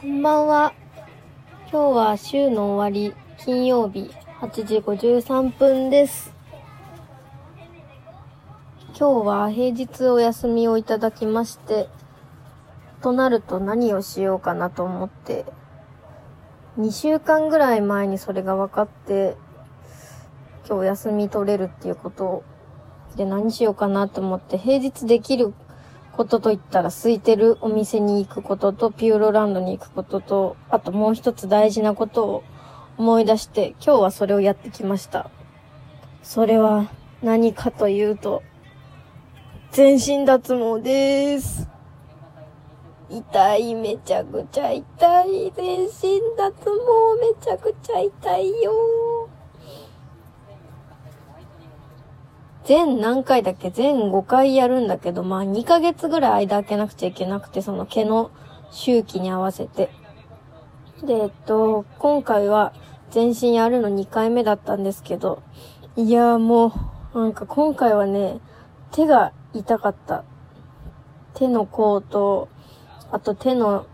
こんばんは。今日は週の終わり、金曜日、8時53分です。今日は平日お休みをいただきまして、となると何をしようかなと思って、2週間ぐらい前にそれが分かって、今日休み取れるっていうことで何しようかなと思って、平日できることといったら空いてるお店に行くこととピューロランドに行くことと、あともう一つ大事なことを思い出して今日はそれをやってきました。それは何かというと、全身脱毛です。痛い、めちゃくちゃ痛い。全身脱毛めちゃくちゃ痛いよ。全何回だっけ？全5回やるんだけど、まあ2ヶ月ぐらい間空けなくちゃいけなくて、その毛の周期に合わせて。で、えっと、今回は全身やるの2回目だったんですけど、いやーもう、なんか今回はね、手が痛かった。手の甲と、あと手の、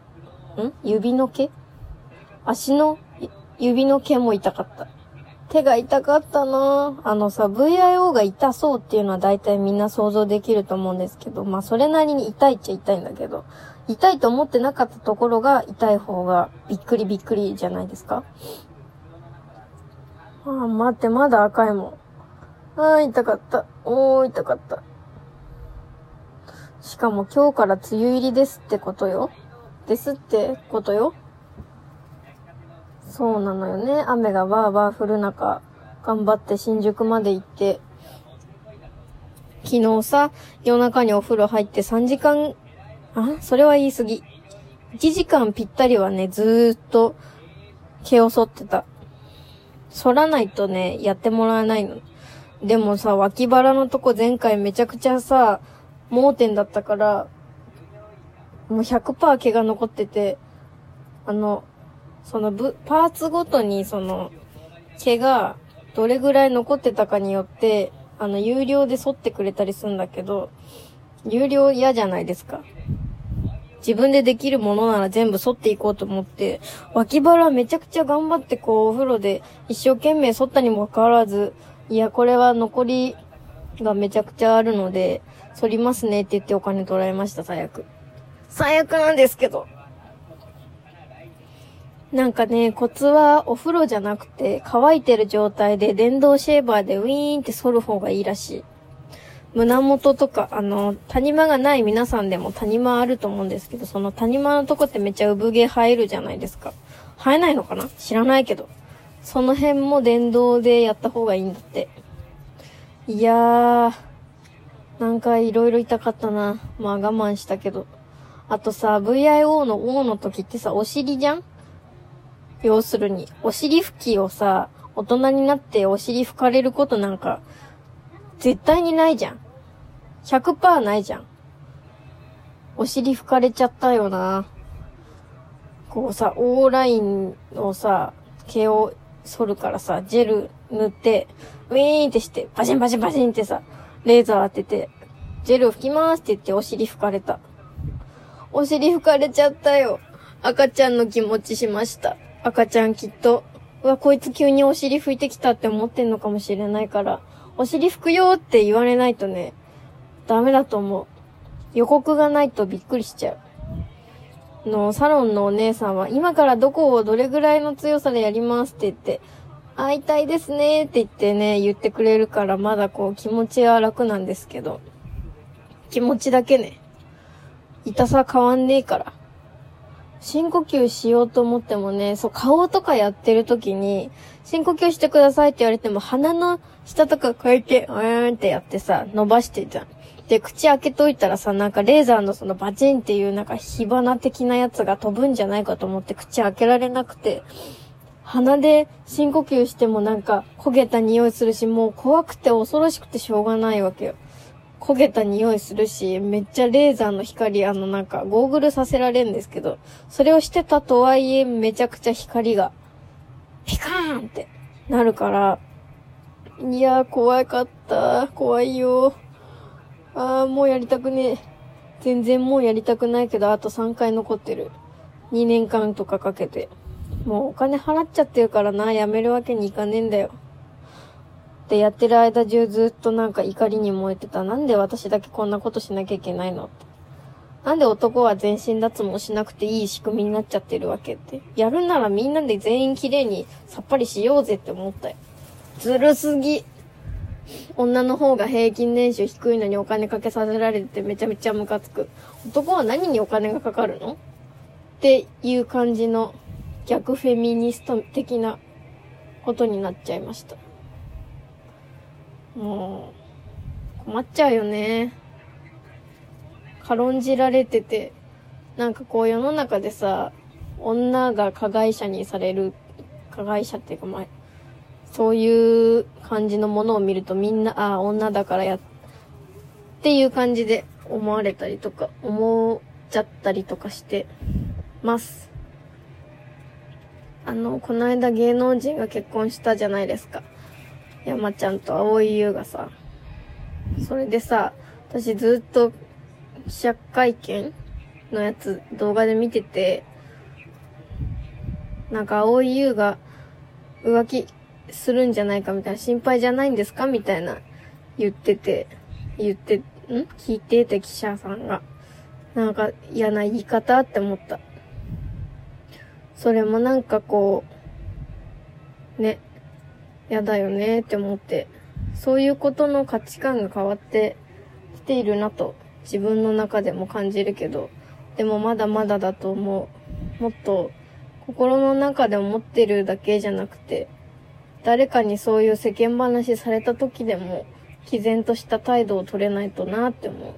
ん？指の毛？足の指の毛も痛かった。手が痛かったなあのさ、VIO が痛そうっていうのは大体みんな想像できると思うんですけど、まあそれなりに痛いっちゃ痛いんだけど、痛いと思ってなかったところが痛い方がびっくりびっくりじゃないですかああ、待って、まだ赤いもん。ああ、痛かった。おー、痛かった。しかも今日から梅雨入りですってことよ。ですってことよ。そうなのよね。雨がバーバー降る中、頑張って新宿まで行って、昨日さ、夜中にお風呂入って3時間、あ、それは言い過ぎ。1時間ぴったりはね、ずーっと毛を剃ってた。剃らないとね、やってもらえないの。でもさ、脇腹のとこ前回めちゃくちゃさ、盲点だったから、もう100%毛が残ってて、あの、そのぶ、パーツごとにその、毛がどれぐらい残ってたかによって、あの、有料で剃ってくれたりするんだけど、有料嫌じゃないですか。自分でできるものなら全部剃っていこうと思って、脇腹めちゃくちゃ頑張ってこう、お風呂で一生懸命剃ったにもかかわらず、いや、これは残りがめちゃくちゃあるので、剃りますねって言ってお金取られました、最悪。最悪なんですけど。なんかね、コツはお風呂じゃなくて、乾いてる状態で電動シェーバーでウィーンって剃る方がいいらしい。胸元とか、あの、谷間がない皆さんでも谷間あると思うんですけど、その谷間のとこってめっちゃ産毛生えるじゃないですか。生えないのかな？知らないけど。その辺も電動でやった方がいいんだって。いやー、なんかいろいろ痛かったな。まあ我慢したけど。あとさ、VIO の O の時ってさ、お尻じゃん？要するに、お尻拭きをさ、大人になってお尻拭かれることなんか、絶対にないじゃん。100%ないじゃん。お尻拭かれちゃったよな。こうさ、オーラインをさ、毛を剃るからさ、ジェル塗って、ウィーンってして、バシンバシンバシンってさ、レーザー当てて、ジェル拭きますって言ってお尻拭かれた。お尻拭かれちゃったよ。赤ちゃんの気持ちしました。赤ちゃんきっと、うわ、こいつ急にお尻拭いてきたって思ってんのかもしれないから、お尻拭くよって言われないとね、ダメだと思う。予告がないとびっくりしちゃう。の、サロンのお姉さんは、今からどこをどれぐらいの強さでやりますって言って、会いたいですねって言ってね、言ってくれるから、まだこう気持ちは楽なんですけど、気持ちだけね、痛さ変わんねえから。深呼吸しようと思ってもね、そう、顔とかやってる時に、深呼吸してくださいって言われても、鼻の下とかこうやって、うーんってやってさ、伸ばしてじゃん。で、口開けといたらさ、なんかレーザーのそのバチンっていうなんか火花的なやつが飛ぶんじゃないかと思って口開けられなくて、鼻で深呼吸してもなんか焦げた匂いするし、もう怖くて恐ろしくてしょうがないわけよ。焦げた匂いするし、めっちゃレーザーの光、あのなんかゴーグルさせられんですけど、それをしてたとはいえめちゃくちゃ光が、ピカーンってなるから、いやー怖かった。怖いよ。あーもうやりたくねえ。全然もうやりたくないけど、あと3回残ってる。2年間とかかけて。もうお金払っちゃってるからな、やめるわけにいかねえんだよ。ってやってる間中ずっとなんか怒りに燃えてた。なんで私だけこんなことしなきゃいけないのって。なんで男は全身脱毛しなくていい仕組みになっちゃってるわけって。やるならみんなで全員綺麗にさっぱりしようぜって思ったよ。ずるすぎ。女の方が平均年収低いのにお金かけさせられてめちゃめちゃムカつく。男は何にお金がかかるの？っていう感じの逆フェミニスト的なことになっちゃいました。もう、困っちゃうよね。軽んじられてて、なんかこう世の中でさ、女が加害者にされる、加害者っていうかまあ、そういう感じのものを見るとみんな、ああ、女だからや、っていう感じで思われたりとか、思っちゃったりとかしてます。あの、この間芸能人が結婚したじゃないですか。山ちゃんと蒼井優がさ。それでさ、私ずっと記者会見のやつ動画で見てて、なんか蒼井優が浮気するんじゃないかみたいな、心配じゃないんですかみたいな言ってて、言って、ん？聞いてて記者さんが。なんか嫌な言い方って思った。それもなんかこう、ね、嫌だよねって思って、そういうことの価値観が変わってきているなと自分の中でも感じるけど、でもまだまだだと思う。もっと心の中で思ってるだけじゃなくて、誰かにそういう世間話された時でも、毅然とした態度を取れないとなって思う。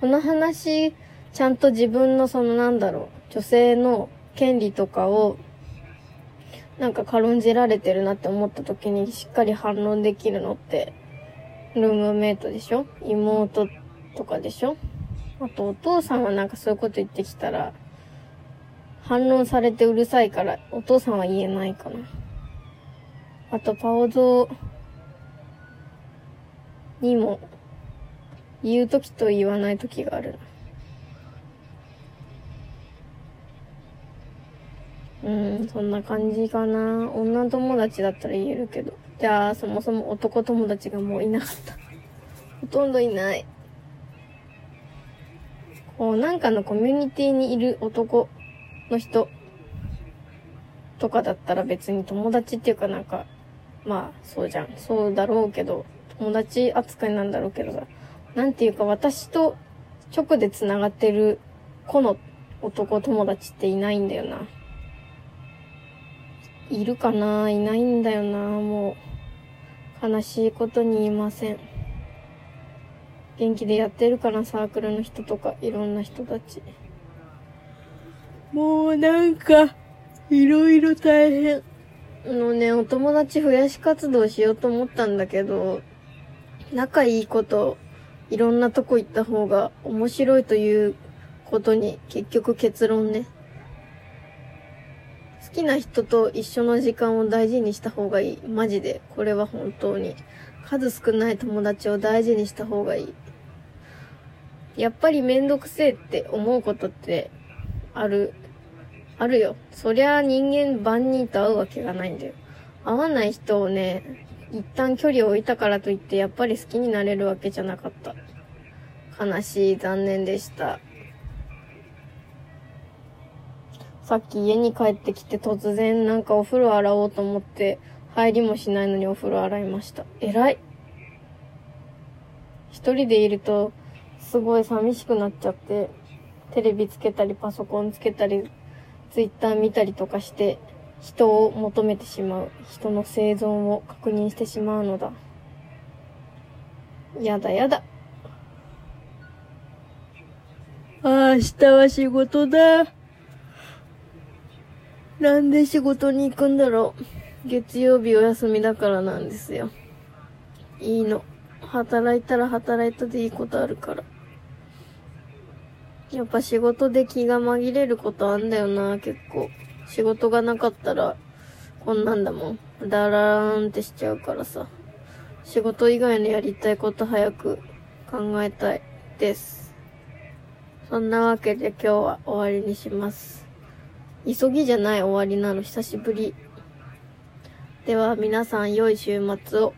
この話、ちゃんと自分のそのなんだろう、女性の権利とかをなんか軽んじられてるなって思った時にしっかり反論できるのって、ルームメイトでしょ？妹とかでしょ？あとお父さんはなんかそういうこと言ってきたら、反論されてうるさいから、お父さんは言えないかな。あと、パオゾにも、言う時と言わない時がある。うん、そんな感じかな。女友達だったら言えるけど。じゃあ、そもそも男友達がもういなかった。ほとんどいない。こう、なんかのコミュニティにいる男の人とかだったら別に友達っていうかなんか、まあ、そうじゃん。そうだろうけど、友達扱いなんだろうけどさ、なんていうか私と直で繋がってる子の男友達っていないんだよな。いるかな？いないんだよな、もう。悲しいことに言いません。元気でやってるかな、サークルの人とか、いろんな人たち。もうなんか、いろいろ大変。あのね、お友達増やし活動しようと思ったんだけど、仲いいこと、いろんなとこ行った方が面白いということに結局結論ね。好きな人と一緒の時間を大事にした方がいい。マジで。これは本当に。数少ない友達を大事にした方がいい。やっぱりめんどくせえって思うことってある、あるよ。そりゃ人間万人と会うわけがないんだよ。会わない人をね、一旦距離を置いたからといってやっぱり好きになれるわけじゃなかった。悲しい、残念でした。さっき家に帰ってきて突然なんかお風呂洗おうと思って入りもしないのにお風呂洗いました。偉い。一人でいるとすごい寂しくなっちゃって、テレビつけたりパソコンつけたり、ツイッター見たりとかして、人を求めてしまう。人の生存を確認してしまうのだ。やだやだ。ああ、明日は仕事だ。なんで仕事に行くんだろう。月曜日お休みだからなんですよ。いいの。働いたら働いたでいいことあるから。やっぱ仕事で気が紛れることあんだよな、結構。仕事がなかったら、こんなんだもん。だらーんってしちゃうからさ。仕事以外のやりたいこと早く考えたいです。そんなわけで今日は終わりにします。急ぎじゃない終わりなの久しぶり。では皆さん良い週末を。